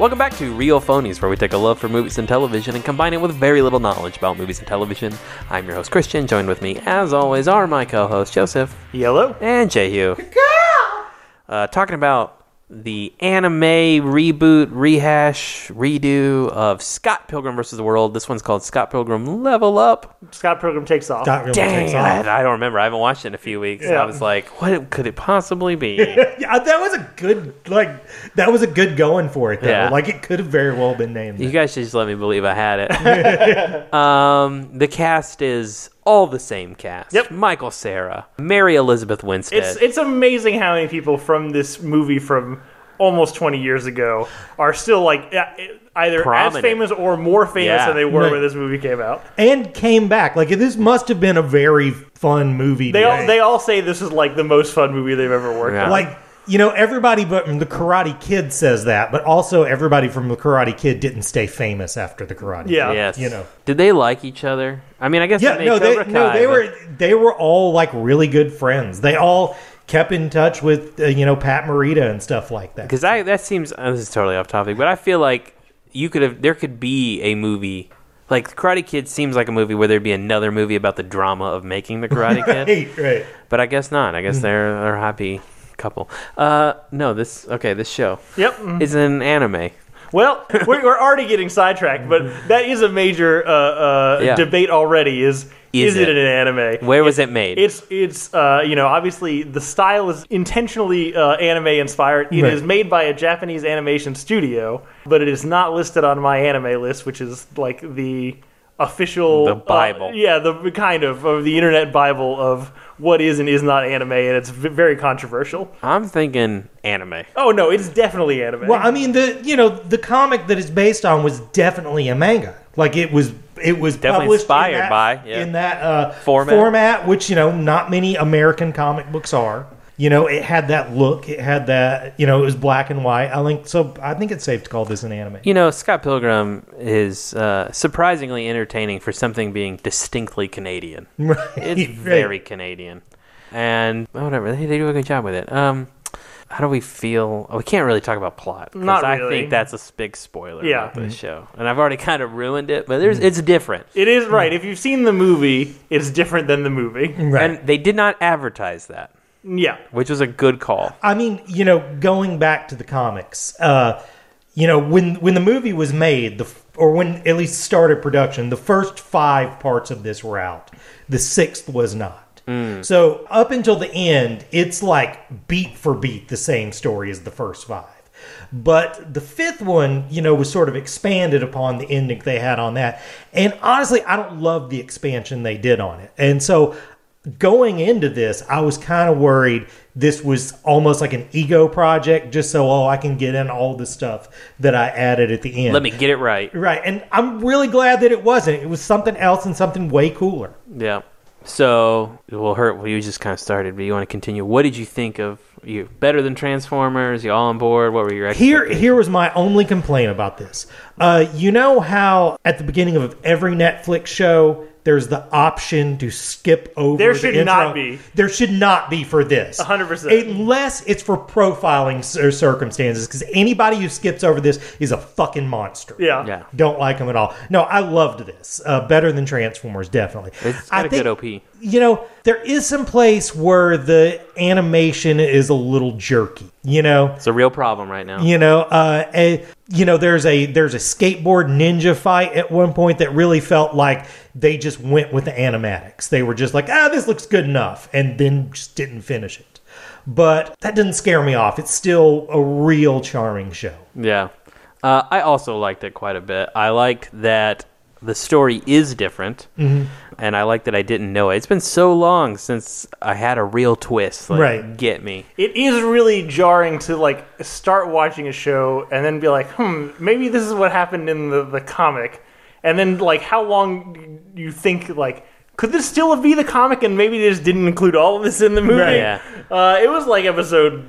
Welcome back to Real Phonies, where we take a love for movies and television and combine it with very little knowledge about movies and television. I'm your host, Christian. Joined with me, as always, are my co hosts, Joseph Yellow. and Jehu. Uh, talking about the anime reboot, rehash, redo of Scott Pilgrim versus the World. This one's called Scott Pilgrim Level Up. Scott Pilgrim takes off. Scott really Dang, takes I, off. I don't remember. I haven't watched it in a few weeks. Yeah. I was like, what could it possibly be? Yeah, that was a good like that was a good going for it though. Yeah. Like it could have very well been named. You that. guys should just let me believe I had it. um, the cast is all the same cast. Yep. Michael Cera, Mary Elizabeth Winstead. It's it's amazing how many people from this movie from almost 20 years ago are still like either Prominent. as famous or more famous Yeah. than they were Right. when this movie came out. and came back. Like this must have been a very fun movie. They all they all say this is like the most fun movie they've ever worked Yeah. on. like you know everybody but the Karate Kid says that, but also everybody from the Karate Kid didn't stay famous after the Karate. Kid. Yeah. yes. you know. Did they like each other? I mean, I guess Yeah, they made no, they Cobra no, they but- were they were all like really good friends. They all kept in touch with uh, you know Pat Morita and stuff like that. Because I that seems uh, this is totally off topic, but I feel like you could have there could be a movie like Karate Kid seems like a movie where there'd be another movie about the drama of making the Karate Kid, Right, right. but I guess not. I guess Hmm. they're they're a happy couple. Uh, no, this okay. This show yep. mm. is an anime. Well, we're, we're already getting sidetracked, but that is a major uh, uh, Yeah. debate already. Is Is is, it? it? an anime? Where was it made? It's it's uh, you know obviously the style is intentionally uh, anime inspired. It is Right. made by a Japanese animation studio, but it is not listed on my anime list, which is like the official The Bible. uh, yeah, the kind of of the internet bible of what is and is not anime, and it's v- very controversial. I'm thinking anime. Oh no, it's definitely anime. Well, I mean the you know the comic that it's based on was definitely a manga. Like it was it was Definitely published inspired in that, by, yeah. in that uh, Format. which you know not many American comic books are. You know, it had that look. It had that. You know, it was black and white. I think so. I think it's safe to call this an anime. You know, Scott Pilgrim is uh, surprisingly entertaining for something being distinctly Canadian. Right, It's right. very Canadian, and whatever they, they do a good job with it. Um, how do we feel? Oh, we can't really talk about plot. 'cause Not I think that's a big spoiler Yeah. about this show, and I've already kind of ruined it. But there's it's different, it is right. If you've seen the movie, it's different than the movie. Right. and they did not advertise that, Yeah. which was a good call. I mean, you know, going back to the comics, uh, you know, when when the movie was made, the or when at least started production, the first five parts of this were out. The sixth was not. So up until the end, it's like beat for beat the same story as the first five. But the fifth one, you know, was sort of expanded upon the ending they had on that. And honestly, I don't love the expansion they did on it. And so going into this, I was kind of worried this was almost like an ego project, just so, oh, I can get in all the stuff that I added at the end. Let me get it right. Right. And I'm really glad that it wasn't. It was something else and something way cooler. Yeah. So we'll hurt. Well, you just kind of started, but you want to continue. What did you think of you? Better than Transformers? You all on board? What were your Here, here was my only complaint about this. Uh, you know how at the beginning of every Netflix show, there's the option to skip over. There the should intro? not be. There should not be for this. 100%. Unless it's for profiling circumstances, because anybody who skips over this is a fucking monster. Yeah. Yeah. Don't like them at all. No, I loved this. Uh, better than Transformers, definitely. It's got I a think- good OP. you know, there is some place where the animation is a little jerky. You know, It's a real problem right now. you know, uh, a, you know, there's a there's a skateboard ninja fight at one point that really felt like they just went with the animatics. They were just like, ah, this looks good enough, and then just didn't finish it. But that didn't scare me off. It's still a real charming show. Yeah. Uh, I also liked it quite a bit. I liked that the story is different, Mm-hmm. And I like that I didn't know it. It's been so long since I had a real twist. Like, Right. Get me. It is really jarring to like start watching a show and then be like, hmm, maybe this is what happened in the, the comic. And then like how long do you think like could this still be the comic and maybe they just didn't include all of this in the movie? Right. Yeah. Uh, it was like episode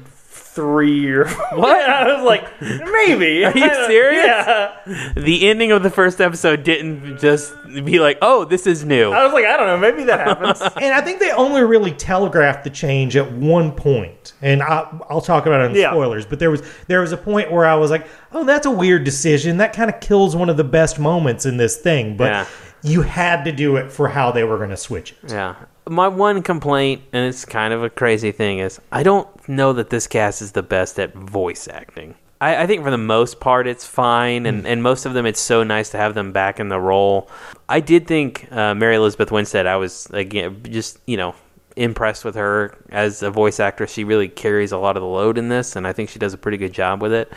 three or What? I was like, maybe. Are you serious? Yeah. The ending of the first episode didn't just be like, "Oh, this is new." I was like, I don't know, maybe that happens. and I think they only really telegraphed the change at one point, and I, I'll talk about it in Yeah. spoilers. But there was there was a point where I was like, "Oh, that's a weird decision. That kind of kills one of the best moments in this thing." But Yeah. you had to do it for how they were going to switch it. Yeah. My one complaint, and it's kind of a crazy thing, is I don't know that this cast is the best at voice acting. I, I think for the most part it's fine, and, and most of them it's so nice to have them back in the role. I did think uh, Mary Elizabeth Winstead, I was, again, just, you know, impressed with her as a voice actress. She really carries a lot of the load in this, and I think she does a pretty good job with it.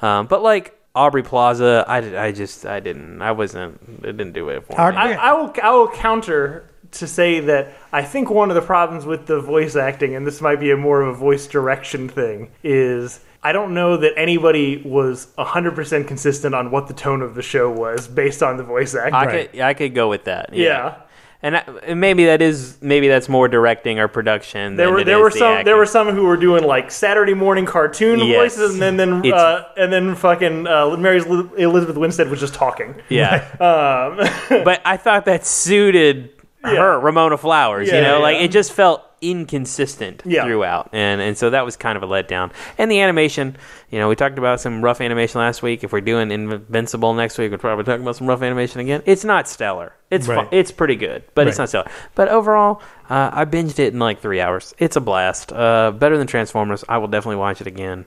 Um, but like Aubrey Plaza, I, I just, I didn't, I wasn't, it didn't do it for Hard- me. I, I will I will counter to say that I think one of the problems with the voice acting, and this might be a more of a voice direction thing, is I don't know that anybody was 100% consistent on what the tone of the show was based on the voice acting. I Right. could I could go with that. yeah. And, I, and maybe that is maybe that's more directing or production. There than were there were the some acting. there were some who were doing like Saturday morning cartoon Yes. voices, and then then uh, and then fucking uh, Mary Elizabeth Winstead was just talking. yeah. Um, but I thought that suited her, Ramona Flowers. Yeah, you know, yeah, like it just felt inconsistent Yeah. throughout, and and so that was kind of a letdown. And the animation, you know, we talked about some rough animation last week. If we're doing Invincible next week, we're probably talking about some rough animation again. It's not stellar. It's fu- it's pretty good, but it's not stellar. But overall, uh, I binged it in like three hours. It's a blast. Uh, better than Transformers. I will definitely watch it again.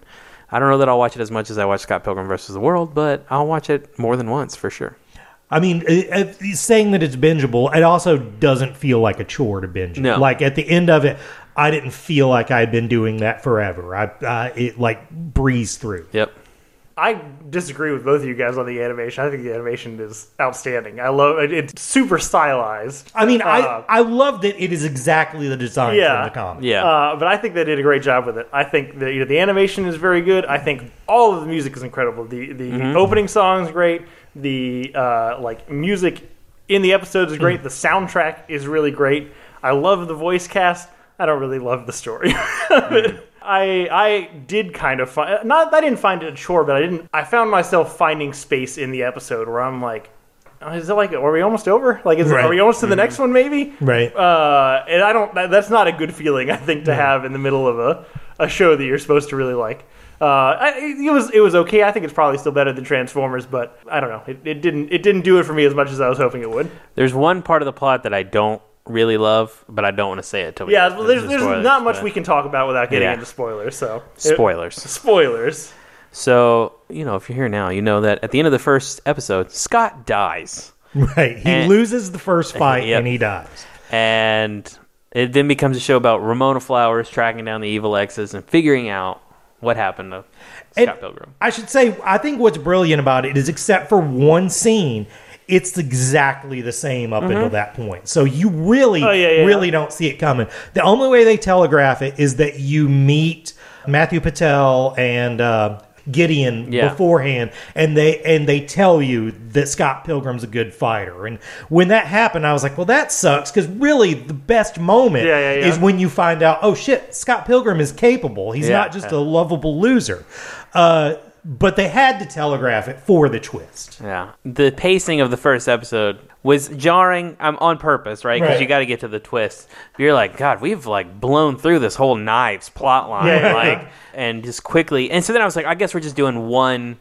I don't know that I'll watch it as much as I watch Scott Pilgrim versus the World, but I'll watch it more than once for sure. I mean, it, it, saying that it's bingeable, it also doesn't feel like a chore to binge. it. No. Like at the end of it, I didn't feel like I had been doing that forever. I uh, it like breezed through. Yep. I disagree with both of you guys on the animation. I think the animation is outstanding. I love it. It's super stylized. I mean, Uh, I I love that it is exactly the design Yeah. from the comic. Yeah. Uh, but I think they did a great job with it. I think that you know, the animation is very good. I think all of the music is incredible. The the Mm-hmm. opening song is great. The uh, like music in the episodes is great. The soundtrack is really great. I love the voice cast. I don't really love the story. Mm. I I did kind of find not I didn't find it a chore, but I didn't. I found myself finding space in the episode where I'm like, "Oh, is it like are we almost over? Like is it, are we almost to the next one? Maybe Right. uh, and I don't. That, that's not a good feeling. I think to have in the middle of a, a show that you're supposed to really like. Uh, I, it was it was okay. I think it's probably still better than Transformers, but I don't know. It, it didn't it didn't do it for me as much as I was hoping it would. There's one part of the plot that I don't really love, but I don't want to say it till we Yeah, get well, there's there's spoilers, not much but- we can talk about without getting Yeah. into spoilers. So spoilers. spoilers. So you know, if you're here now, you know that at the end of the first episode, Scott dies, Right. He And- loses the first fight Yep. and he dies. and it then becomes a show about Ramona Flowers tracking down the evil exes and figuring out what happened to And Scott Pilgrim. I should say, I think what's brilliant about it is, except for one scene, it's exactly the same up until that point. So you really, Oh, yeah, yeah, really yeah. don't see it coming. The only way they telegraph it is that you meet Matthew Patel and uh, Gideon Yeah. beforehand, and they and they tell you that Scott Pilgrim's a good fighter. And when that happened, I was like, well, that sucks because really the best moment Yeah, yeah, is when you find out, oh shit, Scott Pilgrim is capable. He's not just a lovable loser. Uh, but they had to telegraph it for the twist. Yeah, the pacing of the first episode was jarring. I'm on purpose, right? Because Right. you got to get to the twist. But you're like, God, we've like blown through this whole knives plot line, Yeah. like, and just quickly. And so then I was like, I guess we're just doing one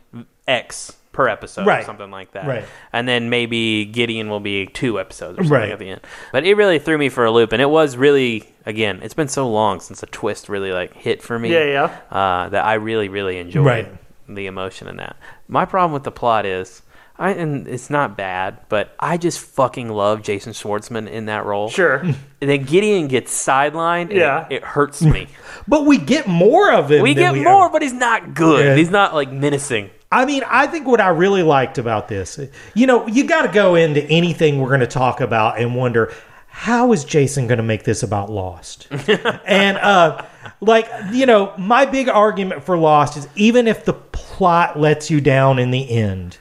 X per episode, or Right. something like that. Right. And then maybe Gideon will be two episodes or something Right. at the end. But it really threw me for a loop, and it was really, again, it's been so long since a twist really like hit for me Yeah, yeah. uh, that I really, really enjoyed the emotion in that. My problem with the plot is, I and it's not bad, but I just fucking love Jason Schwartzman in that role. Sure. And then Gideon gets sidelined. And Yeah. it, it hurts me. But we get more of him. we get more, but he's not good. Yeah. He's not like menacing. I mean, I think what I really liked about this, you know, you got to go into anything we're going to talk about and wonder how is Jason going to make this about Lost? and uh like, you know, my big argument for Lost is even if the plot lets you down in the end,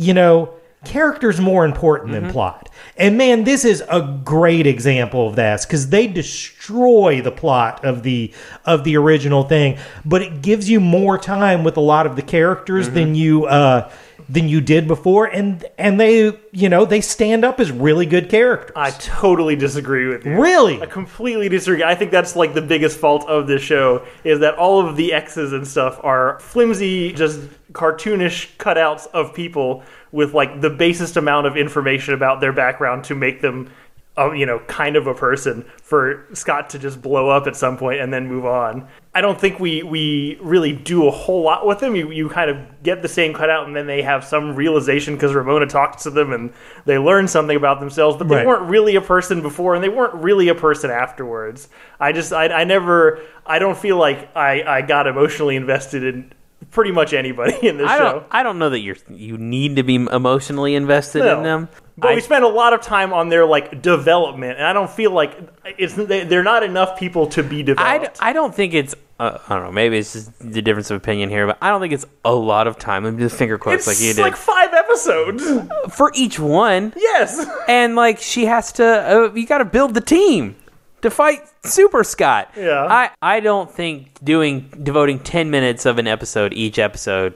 you know, character's more important than plot. And man, this is a great example of that because they destroy the plot of the of the original thing, but it gives you more time with a lot of the characters than you uh, than you did before, and and they you know they stand up as really good characters. I totally disagree with you. really, I completely disagree. I think that's like the biggest fault of this show is that all of the X's and stuff are flimsy, just cartoonish cutouts of people with like the basest amount of information about their background to make them, uh, you know, kind of a person for Scott to just blow up at some point and then move on. I don't think we we really do a whole lot with them. You you kind of get the same cutout and then they have some realization because Ramona talks to them and they learn something about themselves, but they Right. weren't really a person before and they weren't really a person afterwards. I just I, I never I don't feel like I, I got emotionally invested in pretty much anybody in this I show. don't. I don't know that you're. You need to be emotionally invested No. in them. But I- we spent a lot of time on their like development, and I don't feel like it's they- they're not enough people to be I, developed. I don't think it's. Uh, I don't know. Maybe it's just the difference of opinion here, but I don't think it's a lot of time. Let me just finger quotes it's like you did like five episodes. for each one, yes. and like she has to. Uh, you got to build the team to fight Super Scott. Yeah. I I don't think doing devoting ten minutes of an episode each episode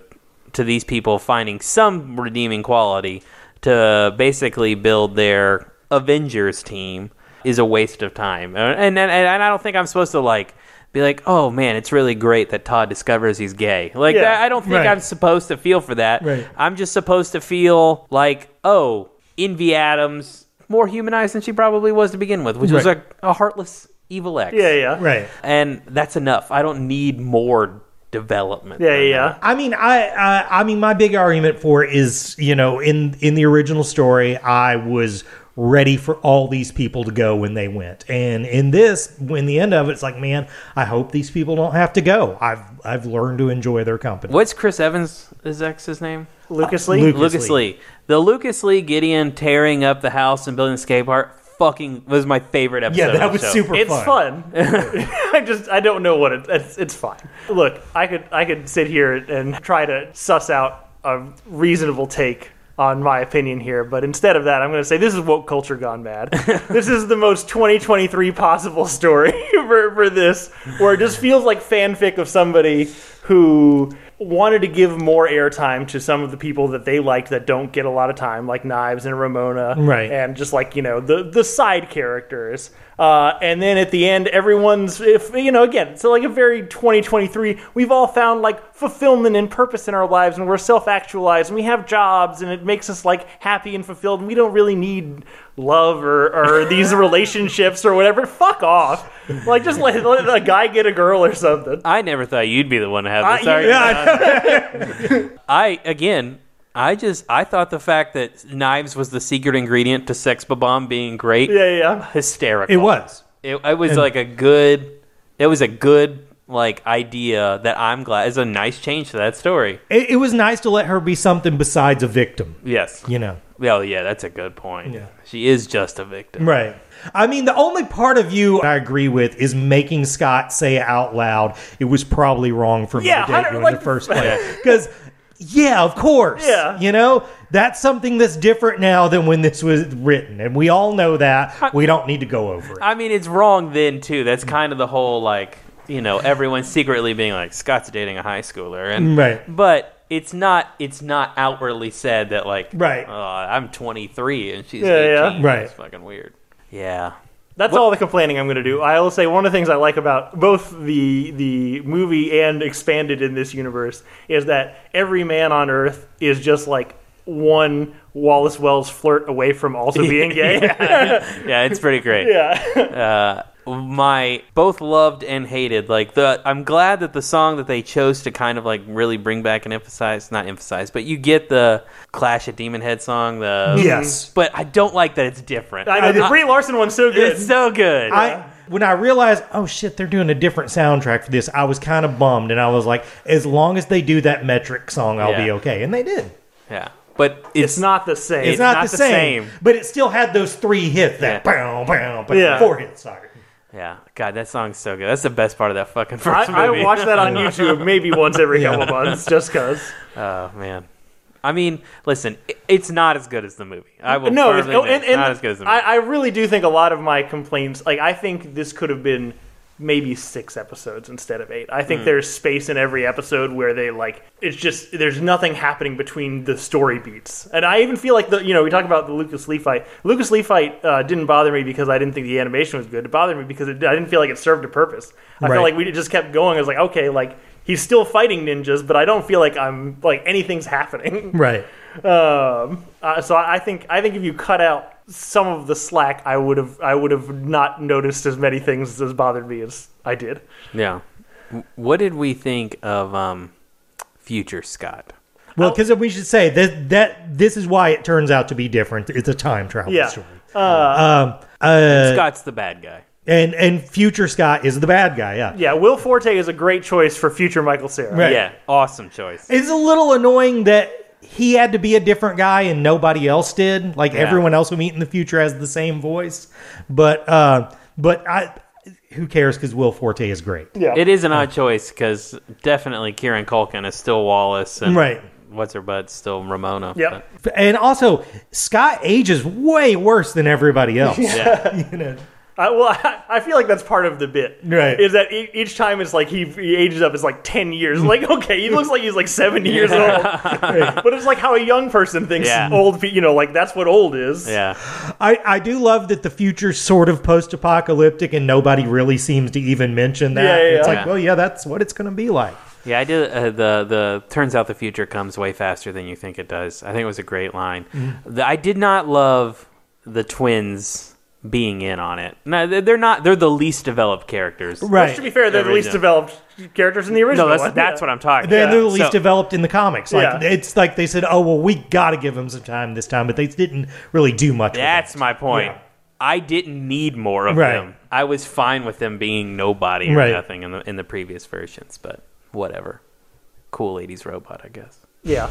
to these people finding some redeeming quality to basically build their Avengers team is a waste of time. And and, and I don't think I'm supposed to like be like, oh man, it's really great that Todd discovers he's gay. Like Yeah. I don't think Right. I'm supposed to feel for that. Right. I'm just supposed to feel like, oh, Envy Adams more humanized than she probably was to begin with, which was Right. a, a heartless evil ex. Yeah, yeah, right. And that's enough. I don't need more development. yeah, than yeah. that. I mean, I, I, I mean, my big argument for it is, you know, in in the original story, I was ready for all these people to go when they went, and in this, when the end of it, it's like, man, I hope these people don't have to go. I've I've learned to enjoy their company. What's Chris Evans' is ex's name? Lucas uh, Lee. Luke- Lucas, Lee. Lee. The Lucas Lee Gideon tearing up the house and building the skate park fucking was my favorite episode. Yeah, that was super it's fun. fun. I just I don't know what it, it's. It's fine. Look, I could I could sit here and try to suss out a reasonable take on my opinion here, but instead of that, I'm going to say this is woke culture gone mad. this is the most 2023 possible story for for this, where it just feels like fanfic of somebody who wanted to give more airtime to some of the people that they liked that don't get a lot of time, like Knives and Ramona, Right. and just like you know the the side characters. Uh, and then at the end, everyone's if you know again, so like a very 2023. We've all found like fulfillment and purpose in our lives, and we're self actualized, and we have jobs, and it makes us like happy and fulfilled. And we don't really need love or, or these relationships or whatever. Fuck off! Like just let, let a guy get a girl or something. I never thought you'd be the one to have this Uh, argument. yeah, I again, I just I thought the fact that knives was the secret ingredient to Sex Bomb being great, yeah, yeah. hysterical. It was. It, it was And- like a good. It was a good like idea that I'm glad is a nice change to that story. It, it was nice to let her be something besides a victim. Yes. You know. Oh yeah, that's a good point. Yeah. She is just a victim. Right. I mean, the only part of you I agree with is making Scott say out loud, it was probably wrong for me Yeah, to how date do- you in like- the first place. Because, yeah, of course. Yeah. You know, that's something that's different now than when this was written. And we all know that. We don't need to go over it. I mean, it's wrong then too. That's kind of the whole like you know everyone secretly being like Scott's dating a high schooler, and Right. But it's not. It's not outwardly said that like Right. Uh, I'm 23 and she's Yeah, 18. yeah. Right. It's fucking weird. Yeah. That's all the complaining I'm going to do. I will say one of the things I like about both the the movie and expanded in this universe is that every man on Earth is just like one Wallace Wells flirt away from also being gay. Yeah, it's pretty great. yeah. uh, my both loved and hated. Like the, I'm glad that the song that they chose to kind of like really bring back and emphasize, not emphasize, but you get the Clash of Demon Head song. The Yes. but I don't like that it's different. I know the Brie Larson one's so good. it's so good. I when I realized, oh shit, they're doing a different soundtrack for this, I was kind of bummed, and I was like, as long as they do that metric song, I'll be okay, and they did. yeah, but it's, it's not the same. It's, not, the, same, but it still had those three hits. That Yeah. Yeah. four hits. Sorry. Yeah. God, that song's so good. That's the best part of that fucking I, first I movie. watch that on YouTube maybe once every couple months just because. Oh man. I mean, listen, i- it's not as good as the movie. I will no, it's, oh, and, and not as good as the I, movie. I really do think a lot of my complaints, like I think this could have been maybe six episodes instead of eight. I think Hmm. there's space in every episode where they like it's just there's nothing happening between the story beats, and I even feel like the you know we talk about the Lucas Lee fight. Lucas Lee fight uh, didn't bother me because I didn't think the animation was good. It bothered me because it, I didn't feel like it served a purpose. I Right. felt like we just kept going. I was like, okay, like. He's still fighting ninjas, but I don't feel like I'm like anything's happening. Right. Um, uh, so I think I think if you cut out some of the slack, I would have I would have not noticed as many things as bothered me as I did. yeah. What did we think of um, Future Scott? Well, because we should say that that this is why it turns out to be different. It's a time travel Yeah. story. um, uh, Scott's the bad guy. and and future Scott is the bad guy. Yeah. Yeah, Will Forte is a great choice for future Michael Cera. Right. Yeah, awesome choice. It's a little annoying that he had to be a different guy and nobody else did. Like Yeah. everyone else we meet in the future has the same voice. But uh, but I who cares because Will Forte is great. Yeah. It is an odd choice because definitely Kieran Culkin is still Wallace, and Right. what's her butt still Ramona. Yep. And also Scott ages way worse than everybody else. Yeah. you know. I, well, I, I feel like that's part of the bit. Right. Is that e- each time it's like he, he ages up, it's like 10 years. Like, okay, he looks like he's like 70 years old. But it's like how a young person thinks Yeah. old, you know, like that's what old is. Yeah. I, I do love that the future's sort of post apocalyptic and nobody really seems to even mention that. Yeah, yeah, It's yeah. like, well, yeah, that's what it's going to be like. Yeah, I did. Uh, the the turns out the future comes way faster than you think it does. I think it was a great line. Mm-hmm. The, I did not love the twins being in on it. No, they're they're not. They're the least developed characters. Right. To be fair, they're the least developed characters in the original No, that's one. that's Yeah. what I'm talking. They're, about. they're the least So- developed in the comics. Like Yeah. it's like they said, "Oh well, we got to give them some time this time," but they didn't really do much. That's it. my point. Yeah. I didn't need more of Right. them. I was fine with them being nobody or Right. nothing in the in the previous versions, but whatever. Cool 80s robot, I guess. Yeah.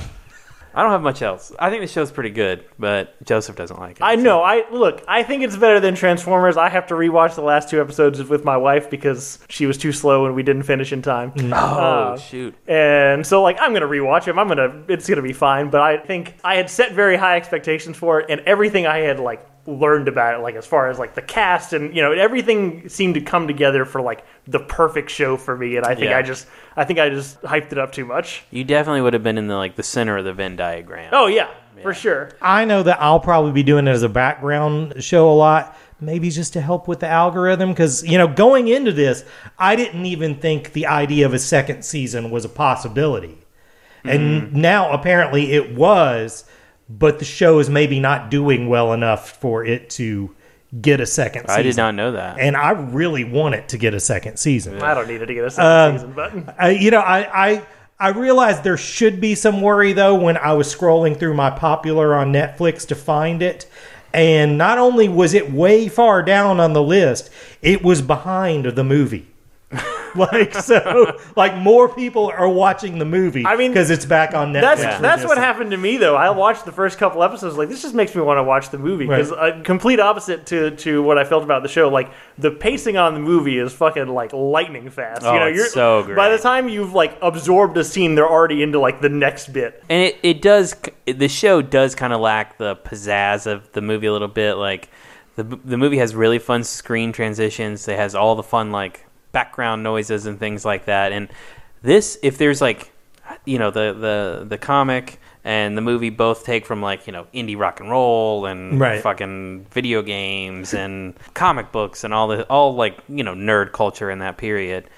I don't have much else. I think the show's pretty good, but Joseph doesn't like it. I so- know. I look. I think it's better than Transformers. I have to rewatch the last two episodes with my wife because she was too slow and we didn't finish in time. Oh Uh, shoot! And so, like, I'm gonna rewatch him. I'm gonna. It's gonna be fine. But I think I had set very high expectations for it, and everything I had like learned about it, like as far as like the cast and you know everything seemed to come together for like the perfect show for me. And I think Yeah. I just, I think I just hyped it up too much. You definitely would have been in the like the center of the Venn diagram. Oh yeah, for sure. I know that I'll probably be doing it as a background show a lot, maybe just to help with the algorithm. Because you know, going into this, I didn't even think the idea of a second season was a possibility, and mm-hmm. now apparently it was. But the show is maybe not doing well enough for it to get a second season. I did not know that. and I really want it to get a second season. I don't need it to get a second Um, season, but I, you know, I, I I realized there should be some worry though when I was scrolling through my popular on Netflix to find it, and not only was it way far down on the list, it was behind the movie. like so, like more people are watching the movie. I mean, because it's back on Netflix. That's for that's what happened to me though. I watched the first couple episodes. Like this just makes me want to watch the movie because Right. uh, complete opposite to to what I felt about the show. Like the pacing on the movie is fucking like lightning fast. Oh, you know, it's you're so great. By the time you've like absorbed a scene, they're already into like the next bit. and it, it does the show does kind of lack the pizzazz of the movie a little bit like the, the movie has really fun screen transitions it has all the fun like background noises and things like that and this if there's like you know the the the comic and the movie both take from like you know indie rock and roll and Right. fucking video games and comic books and all the all like you know nerd culture in that period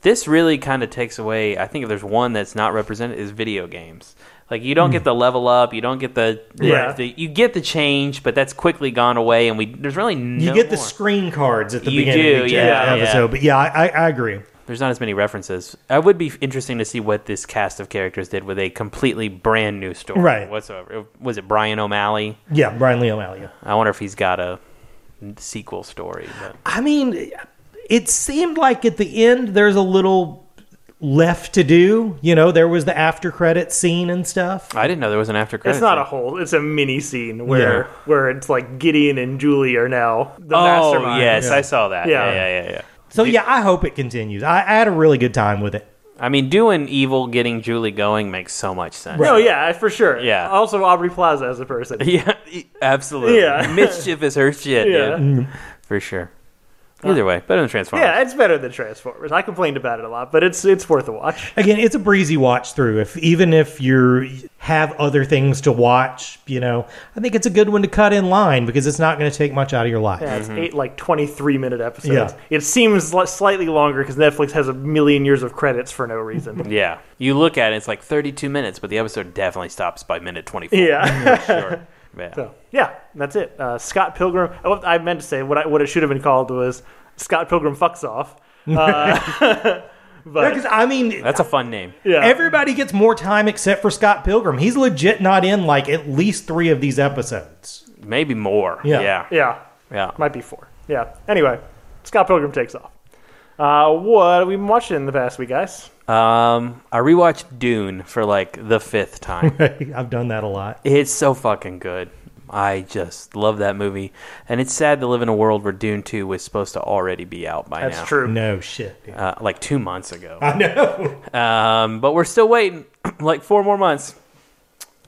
this really kind of takes away i think if there's one that's not represented is video games like you don't get hmm. the level up you don't get the, the, Yeah. the- you get the change but that's quickly gone away and we there's really no You get the more. screen cards at the You beginning do, of each yeah, episode, yeah. but yeah, I, I, I agree. there's not as many references it would be interesting to see what this cast of characters did with a completely brand new story Right. whatsoever was it brian o'malley Yeah, Brian Lee O'Malley. i wonder if he's got a sequel story but I mean, it seemed like at the end there's a little left to do. You know, there was the after credit scene and stuff. i didn't know there was an after credit It's not a whole. It's a mini scene where Yeah. where it's like Gideon and Julie are now the oh mastermind. yes Yeah. i saw that Yeah. yeah yeah yeah, yeah. So yeah, I hope it continues. I, I had a really good time with it. I mean, doing evil, getting Julie going makes so much sense. Oh yeah, for sure. Yeah. Also, Aubrey Plaza as a person. Yeah, absolutely. Yeah. Mischief is her shit, Yeah. dude. Mm-hmm. For sure. Either way, better than Transformers. Yeah, it's better than Transformers. I complained about it a lot, but it's it's worth a watch. Again, it's a breezy watch through. If even if you have other things to watch, you know, I think it's a good one to cut in line because it's not going to take much out of your life. Yeah, it's mm-hmm. eight like twenty three minute episodes. Yeah. It seems slightly longer because Netflix has a million years of credits for no reason. Yeah. You look at it, it's like 32 minutes, but the episode definitely stops by minute 24. yeah. Sure. Yeah. so yeah, that's it. Uh, Scott Pilgrim. I meant to say what I, what it should have been called was Scott Pilgrim fucks off. Uh, but Because I mean, That's a fun name. yeah, everybody gets more time except for Scott Pilgrim. He's legit not in like at least three of these episodes. Maybe more. Yeah. Yeah. yeah, Yeah. might be four. Yeah. Anyway, Scott Pilgrim takes off. Uh, what have we been watching in the past week, guys? Um, I rewatched Dune for like the fifth time. I've done that a lot. it's so fucking good. I just love that movie. And it's sad to live in a world where Dune 2 was supposed to already be out by That's now. true. No shit. Uh, like two months ago. I know. Um, but we're still waiting like four more months.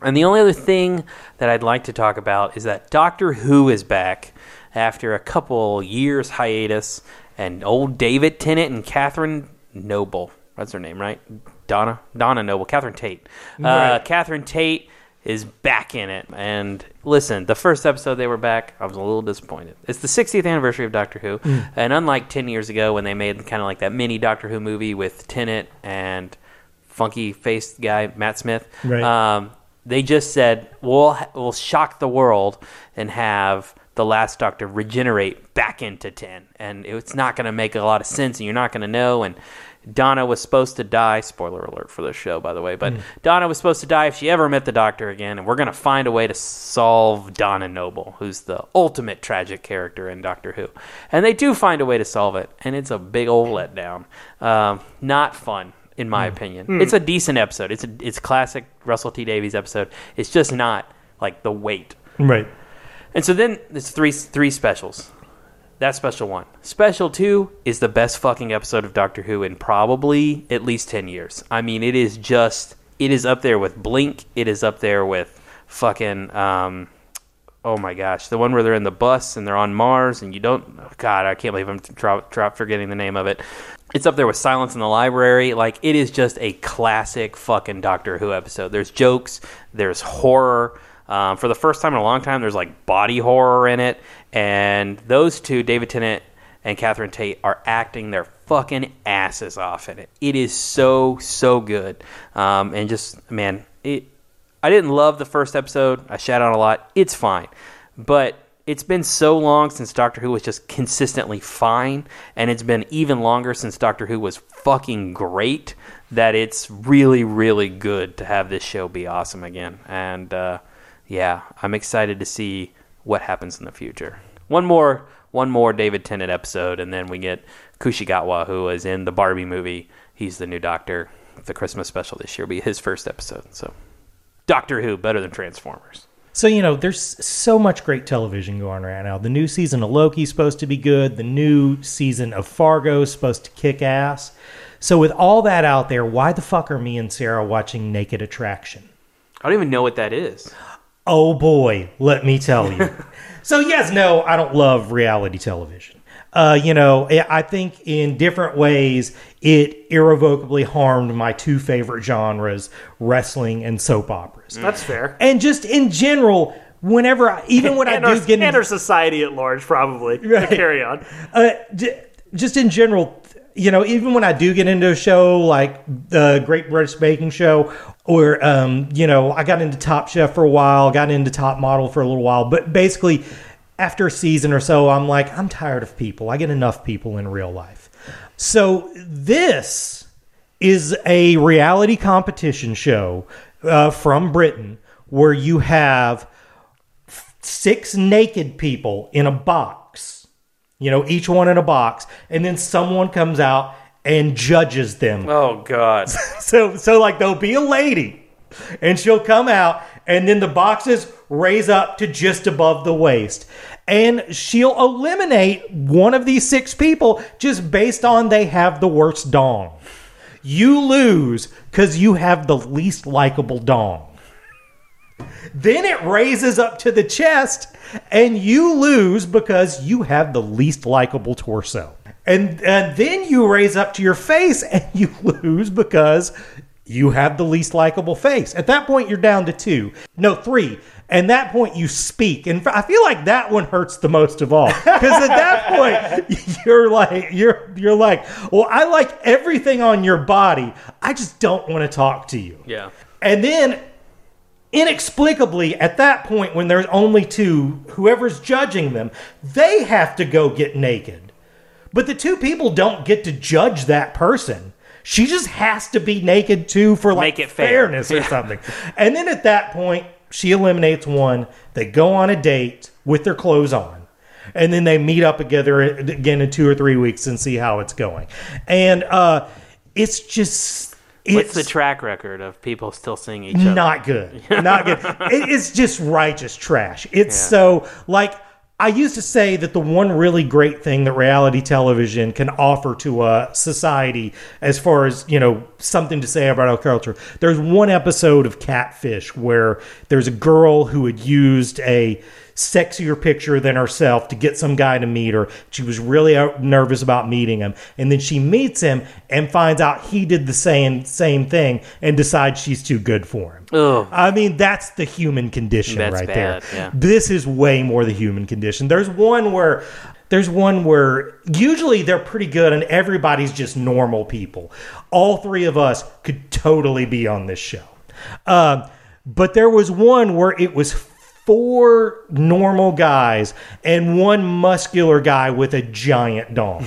And the only other thing that I'd like to talk about is that Doctor Who is back after a couple years hiatus, and old David Tennant and Catherine Noble. That's her name, right? Donna Donna Noble, Catherine Tate. Uh, Right. Catherine Tate is back in it. And listen, the first episode they were back, I was a little disappointed. It's the 60th anniversary of Doctor Who, and unlike 10 years ago when they made kind of like that mini Doctor Who movie with Tennant and funky faced guy Matt Smith, Right. um, they just said we'll we'll shock the world and have the last Doctor regenerate back into ten, and it's not going to make a lot of sense, and you're not going to know. And Donna was supposed to die. Spoiler alert for the show, by the way. But hmm. Donna was supposed to die if she ever met the Doctor again, and we're going to find a way to solve Donna Noble, who's the ultimate tragic character in Doctor Who. And they do find a way to solve it, and it's a big old letdown. Um, not fun, in my hmm. opinion. Hmm. It's a decent episode. It's a it's classic Russell T Davies episode. It's just not like the weight. Right. And so then there's three three specials. That's special one. Special two is the best fucking episode of Doctor Who in probably at least ten years. I mean, it is just it is up there with Blink. It is up there with fucking um, oh my gosh, the one where they're in the bus and they're on Mars and you don't. oh God, I can't believe I'm drop forgetting the name of it. It's up there with Silence in the Library. Like it is just a classic fucking Doctor Who episode. There's jokes. There's horror. Um, for the first time in a long time, there's like body horror in it, and those two, David Tennant and Catherine Tate, are acting their fucking asses off in it. It is so so good, um, and just man, it. I didn't love the first episode. I shat on a lot. It's fine, but it's been so long since Doctor Who was just consistently fine, and it's been even longer since Doctor Who was fucking great. That it's really, really good to have this show be awesome again. And uh, yeah, I'm excited to see what happens in the future. One more, one more David Tennant episode, and then we get Ncuti Gatwa, who is in the Barbie movie. He's the new Doctor. The Christmas special this year will be his first episode. So, Doctor Who better than Transformers. So, you know, there's so much great television going right now. The new season of Loki's supposed to be good. The new season of Fargo is supposed to kick ass. So, with all that out there, why the fuck are me and Sarah watching Naked Attraction? I don't even know what that is. Oh boy, let me tell you. so, yes, no, I don't love reality television. Uh, you know, I think in different ways it irrevocably harmed my two favorite genres, wrestling and soap operas. That's fair. And just in general, whenever, I, even when I and, do our, get and into our society at large, probably. Right. To carry on. uh, just in general, you know, even when I do get into a show like the Great British Baking Show, or um, you know, I got into Top Chef for a while, got into Top Model for a little while, but basically, after a season or so, I'm like, I'm tired of people. I get enough people in real life. So this is a reality competition show uh, from Britain where you have six naked people in a box, you know, each one in a box, and then someone comes out and judges them. Oh God. So, so like there'll be a lady, and she'll come out, and then the boxes raise up to just above the waist, and she'll eliminate one of these six people just based on they have the worst dong. you lose because you have the least likable dong. Then it raises up to the chest, and you lose because you have the least likable torso. And, and then you raise up to your face, and you lose because you have the least likable face. At that point, you're down to two. No, three. And that point, you speak. And I feel like that one hurts the most of all. Because at that point, you're like, you're, you're like, well, I like everything on your body. I just don't want to talk to you. Yeah. And then inexplicably at that point when there's only two whoever's judging them they have to go get naked. But the two people don't get to judge that person. She just has to be naked too for like Make it fair. fairness or something. And then at that point she eliminates one. They go on a date with their clothes on. And then they meet up together again in two or three weeks and see how it's going. And uh it's just What's it's the track record of people still seeing each other? not good. Not good. It- it's just righteous trash. It's Yeah. so like I used to say that the one really great thing that reality television can offer to a society as far as, you know, something to say about our culture. There's one episode of Catfish where there's a girl who had used a sexier picture than herself to get some guy to meet her. She was really nervous about meeting him, and then she meets him and finds out he did the same same thing and decides she's too good for him. Ugh. I mean, that's the human condition That's right bad, there. yeah. This is way more the human condition. There's one where there's one where usually they're pretty good and everybody's just normal people. All three of us could totally be on this show. Um, but there was one where it was four normal guys and one muscular guy with a giant dong.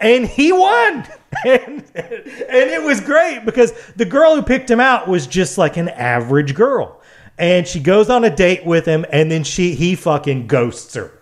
and he won. And, and it was great because the girl who picked him out was just like an average girl. And she goes on a date with him and then she he fucking ghosts her.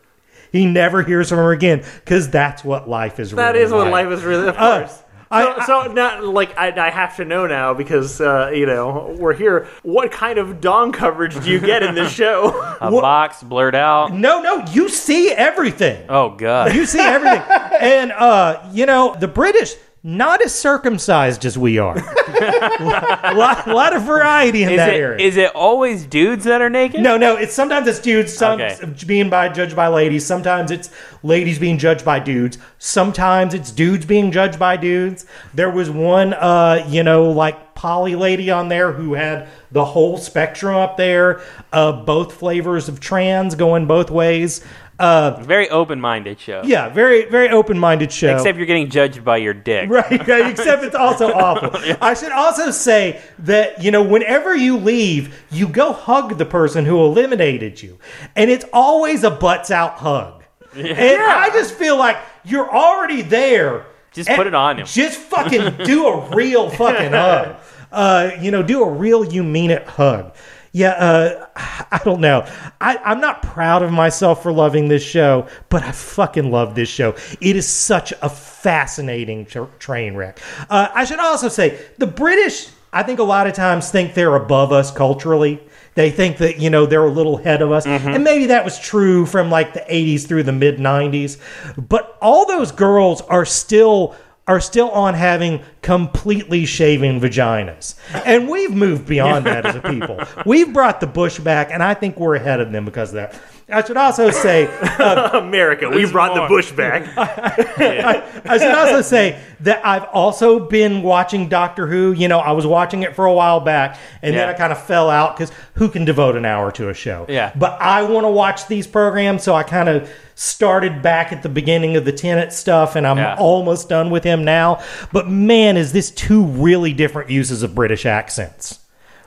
He never hears from her again because that's what life is That really is what like. life is really. Of Uh, course. I- so, so now, like, I, I have to know now because uh, you know we're here. What kind of dong coverage do you get in this show? A box blurred out. No, no, you see everything. Oh god. You see everything. and uh, you know, the British not as circumcised as we are. a lot, lot of variety in Is that it, area. is it always dudes that are naked? no, no. It's sometimes it's dudes, some Okay. being by judged by ladies. Sometimes it's ladies being judged by dudes. Sometimes it's dudes being judged by dudes. There was one, uh, you know, like poly lady on there who had the whole spectrum up there, uh, both flavors of trans going both ways. Uh, Very open-minded show. yeah, very, very open-minded show. Except you're getting judged by your dick. Right, right, except it's also awful. I should also say that, you know, whenever you leave, you go hug the person who eliminated you. And it's always a butts out hug. Yeah. And I just feel like you're already there. Just put it on him. Just fucking do a real fucking hug. Uh, you know, do a real you mean it hug. Yeah, uh, I don't know. I, I'm not proud of myself for loving this show, but I fucking love this show. It is such a fascinating tra- train wreck. Uh, I should also say the British, I think a lot of times think they're above us culturally. They think that, you know, they're a little ahead of us. And maybe that was true from like the 80s through the mid 90s. But all those girls are still are still on having completely shaven vaginas. And we've moved beyond that as a people. We've brought the bush back, and I think we're ahead of them because of that. I should also say, uh, America, we brought the bush back. I should also say that I've also been watching Doctor Who. You know, I was watching it for a while back, and then Yeah. I kind of fell out because who can devote an hour to a show? Yeah. But I want to watch these programs, so I kind of started back at the beginning of the Tennant stuff, and I'm Yeah. almost done with him now. But man, is this two really different uses of British accents?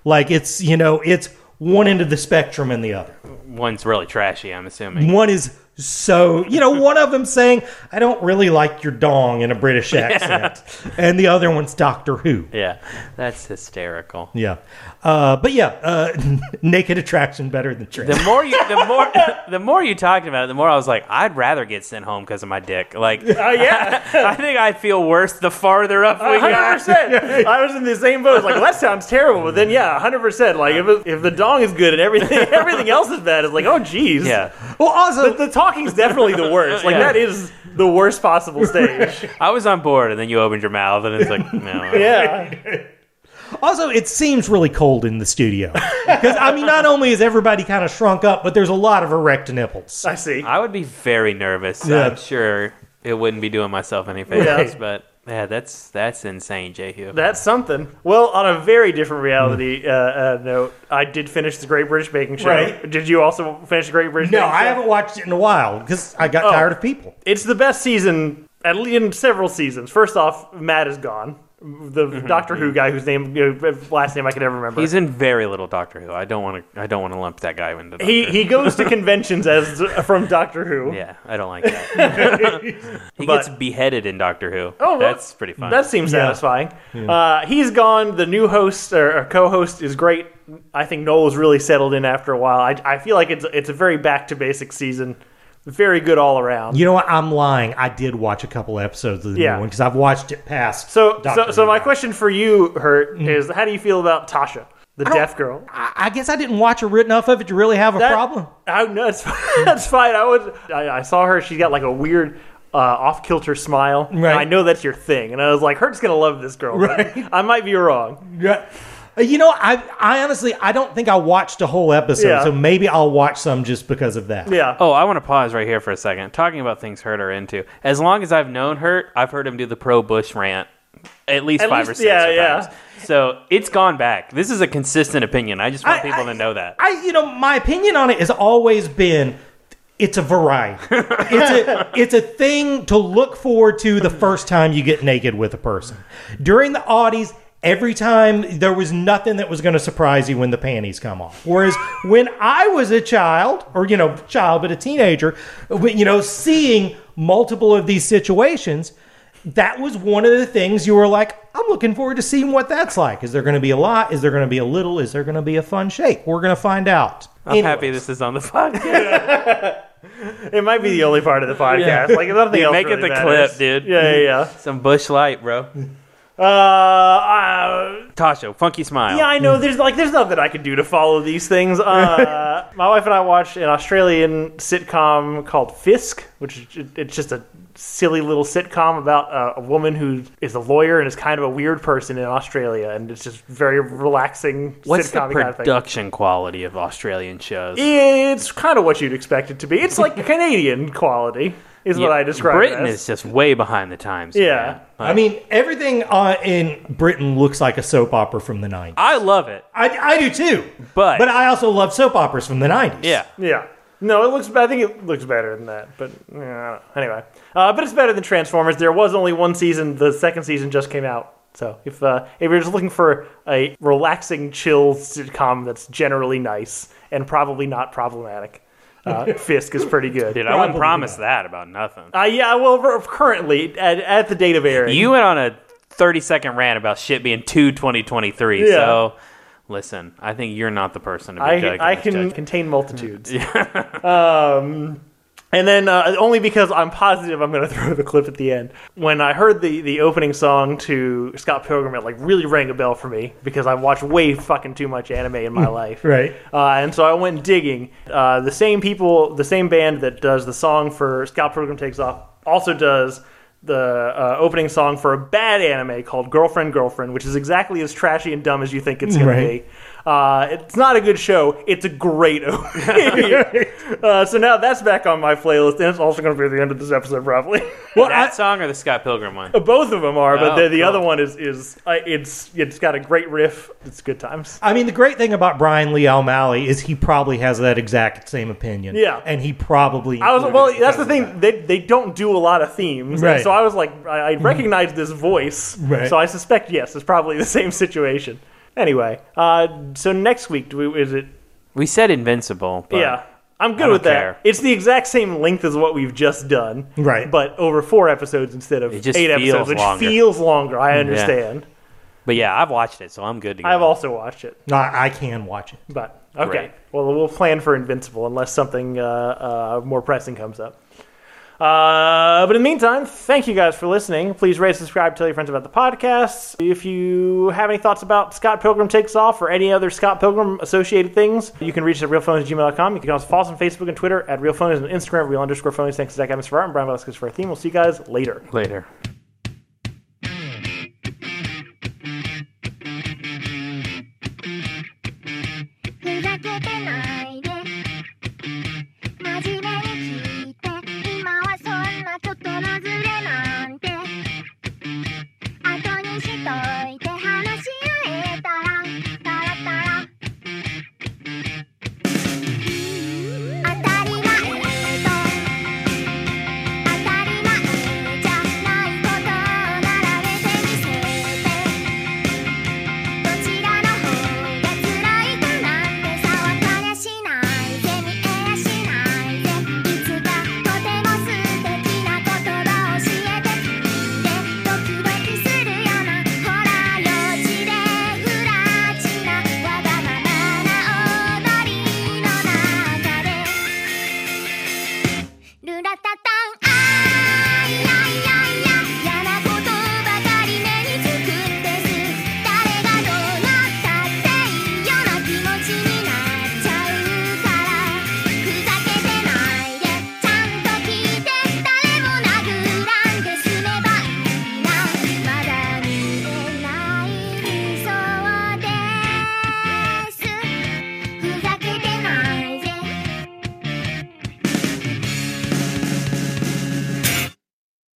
Like it's you know it's one end of the spectrum and the other. One's really trashy, I'm assuming. One is so, you know, one of them saying, I don't really like your dong in a British accent. And the other one's Doctor Who. Yeah, that's hysterical. Yeah. Uh, but yeah, uh, naked attraction better than trans. The more you, the more, the more you talked about it, the more I was like, I'd rather get sent home because of my dick. Like, Oh yeah, I think I feel worse the farther up we hundred go. percent. I was in the same boat. It's like well, that sounds terrible, but then yeah, hundred percent. Like if it, if the dong is good and everything everything else is bad, it's like oh geez. Yeah, well, also, The, the talking's definitely the worst. Like Yeah. that is the worst possible stage. I was on board, and then you opened your mouth, and it's like, no. yeah. Also, it seems really cold in the studio because I mean, not only is everybody kind of shrunk up, but there's a lot of erect nipples. I see. I would be very nervous. Yeah. I'm sure it wouldn't be doing myself any favors, Yeah. but yeah, that's that's insane, Jehu. That's something. Well, on a very different reality uh, uh, note, I did finish the Great British Baking Show. Right. Did you also finish the Great British No, Baking Show? I haven't watched it in a while because I got Oh. tired of people. It's the best season, at least in several seasons. First off, Matt is gone. The Doctor Who guy whose name, last name I can never remember. He's in very little Doctor Who. I don't want to. I don't want to lump that guy into. Doctor he Who. he goes to conventions as from Doctor Who. Yeah, I don't like that. he But- gets beheaded in Doctor Who. Oh, well, that's pretty fun. That seems Yeah. satisfying. Uh, he's gone. The new host or, or co-host is great. I think Noel's really settled in after a while. I, I feel like it's it's a very back to basic season. Very good all around. You know what? I'm lying. I did watch a couple episodes of the Yeah. new one because I've watched it past. So Doctor so so my question for you, Hurt, is how do you feel about Tasha, the deaf girl? I, I guess I didn't watch her enough of it to really have a That- problem. I, no, it's, that's fine. I was I, I saw her. She's got like a weird. Uh, off kilter smile. Right. I know that's your thing, and I was like, "Hurt's gonna love this girl." Right. I might be wrong. Yeah. Uh, You know, I I honestly I don't think I watched a whole episode, Yeah. so maybe I'll watch some just because of that. Yeah. Oh, I want to pause right here for a second. Talking about things Hurt are into. As long as I've known Hurt, I've heard him do the pro Bush rant at least At five least- or six yeah, or yeah. times. So it's gone back. This is a consistent opinion. I just want I- people I- to know that. I, you know, my opinion on it has always been it's a variety. it's a it's a thing to look forward to the first time you get naked with a person. During the Audis, every time there was nothing that was going to surprise you when the panties come off. Whereas when I was a child, or you know, child but a teenager, you know, seeing multiple of these situations. That was one of the things you were like, I'm looking forward to seeing what that's like. Is there going to be a lot? Is there going to be a little? Is there going to be a fun shake? We're going to find out. I'm Anyways. happy this is on the podcast. It might be the only part of the podcast. Like nothing Dude, else. make it the matters. clip, dude. Yeah, yeah, yeah. Some Bush light, bro. Uh, uh, Tasha, funky smile. yeah, I know. There's like there's nothing I can do to follow these things. Uh, my wife and I watched an Australian sitcom called Fisk, which is it's just a silly little sitcom about uh, a woman who is a lawyer and is kind of a weird person in Australia, and it's just very relaxing What's the sitcom kind of thing. production quality of Australian shows? It's kind of what you'd expect it to be. It's like Canadian quality, is what I describe Britain as. is just way behind the times. Yeah. man. I mean, everything uh, in Britain looks like a soap opera from the 90s. I love it, I, I do too. but, But I also love soap operas from the 90s. yeah, Yeah. No, it looks. I think it looks better than that. But yeah, I don't know. anyway, uh, but it's better than Transformers. There was only one season. The second season just came out. So if uh, if you're just looking for a relaxing, chill sitcom that's generally nice and probably not problematic, uh, Fisk is pretty good. dude, I wouldn't Probably promise that about nothing. Uh, yeah, well, r- currently at, at the date of airing, You went on a 30 second rant about shit being 2 2023. Yeah. So, listen, I think you're not the person to be I, judging I this can judge. contain multitudes. um, and then uh, only because I'm positive I'm going to throw the clip at the end. When I heard the, the opening song to Scott Pilgrim, it like really rang a bell for me because I've watched way fucking too much anime in my life. Right. Uh, and so I went digging. Uh, the same people, the same band that does the song for Scott Pilgrim Takes Off also does the uh, opening song for a bad anime called Girlfriend Girlfriend, which is exactly as trashy and dumb as you think it's going Right. to be. Uh, it's not a good show. It's a great opening. uh, so now that's back on my playlist, and it's also going to be at the end of this episode, probably. Well, that I, song or the Scott Pilgrim one? Both of them are, but Oh, the, the cool. other one is is uh, it's it's got a great riff. It's good times. I mean, the great thing about Brian Lee O'Malley is he probably has that exact same opinion. Yeah. And he probably. I was well. That's the because of thing. They they don't do a lot of themes, Right. so I was like, I, I recognize this voice, Right. so I suspect yes, it's probably the same situation. Anyway, uh, so next week, do we, is it? We said Invincible. But yeah, I'm I good don't with that. care. It's the exact same length as what we've just done, Right. But over four episodes instead of It just eight feels episodes, which longer. feels longer. I understand. But yeah, I've watched it, so I'm good to go. I've also watched it, that. I, I can watch it. but okay. Great. Well, we'll plan for Invincible unless something uh, uh, more pressing comes up. Uh, but in the meantime, thank you guys for listening. Please rate, subscribe, tell your friends about the podcast. If you have any thoughts about Scott Pilgrim Takes Off or any other Scott Pilgrim associated things, you can reach us at realphonies@gmail.com. You can also follow us on Facebook and Twitter at realphonies and Instagram real underscore phonies. Thanks to Zach Evans for art and Brian Velasquez for our theme. We'll see you guys later. Later.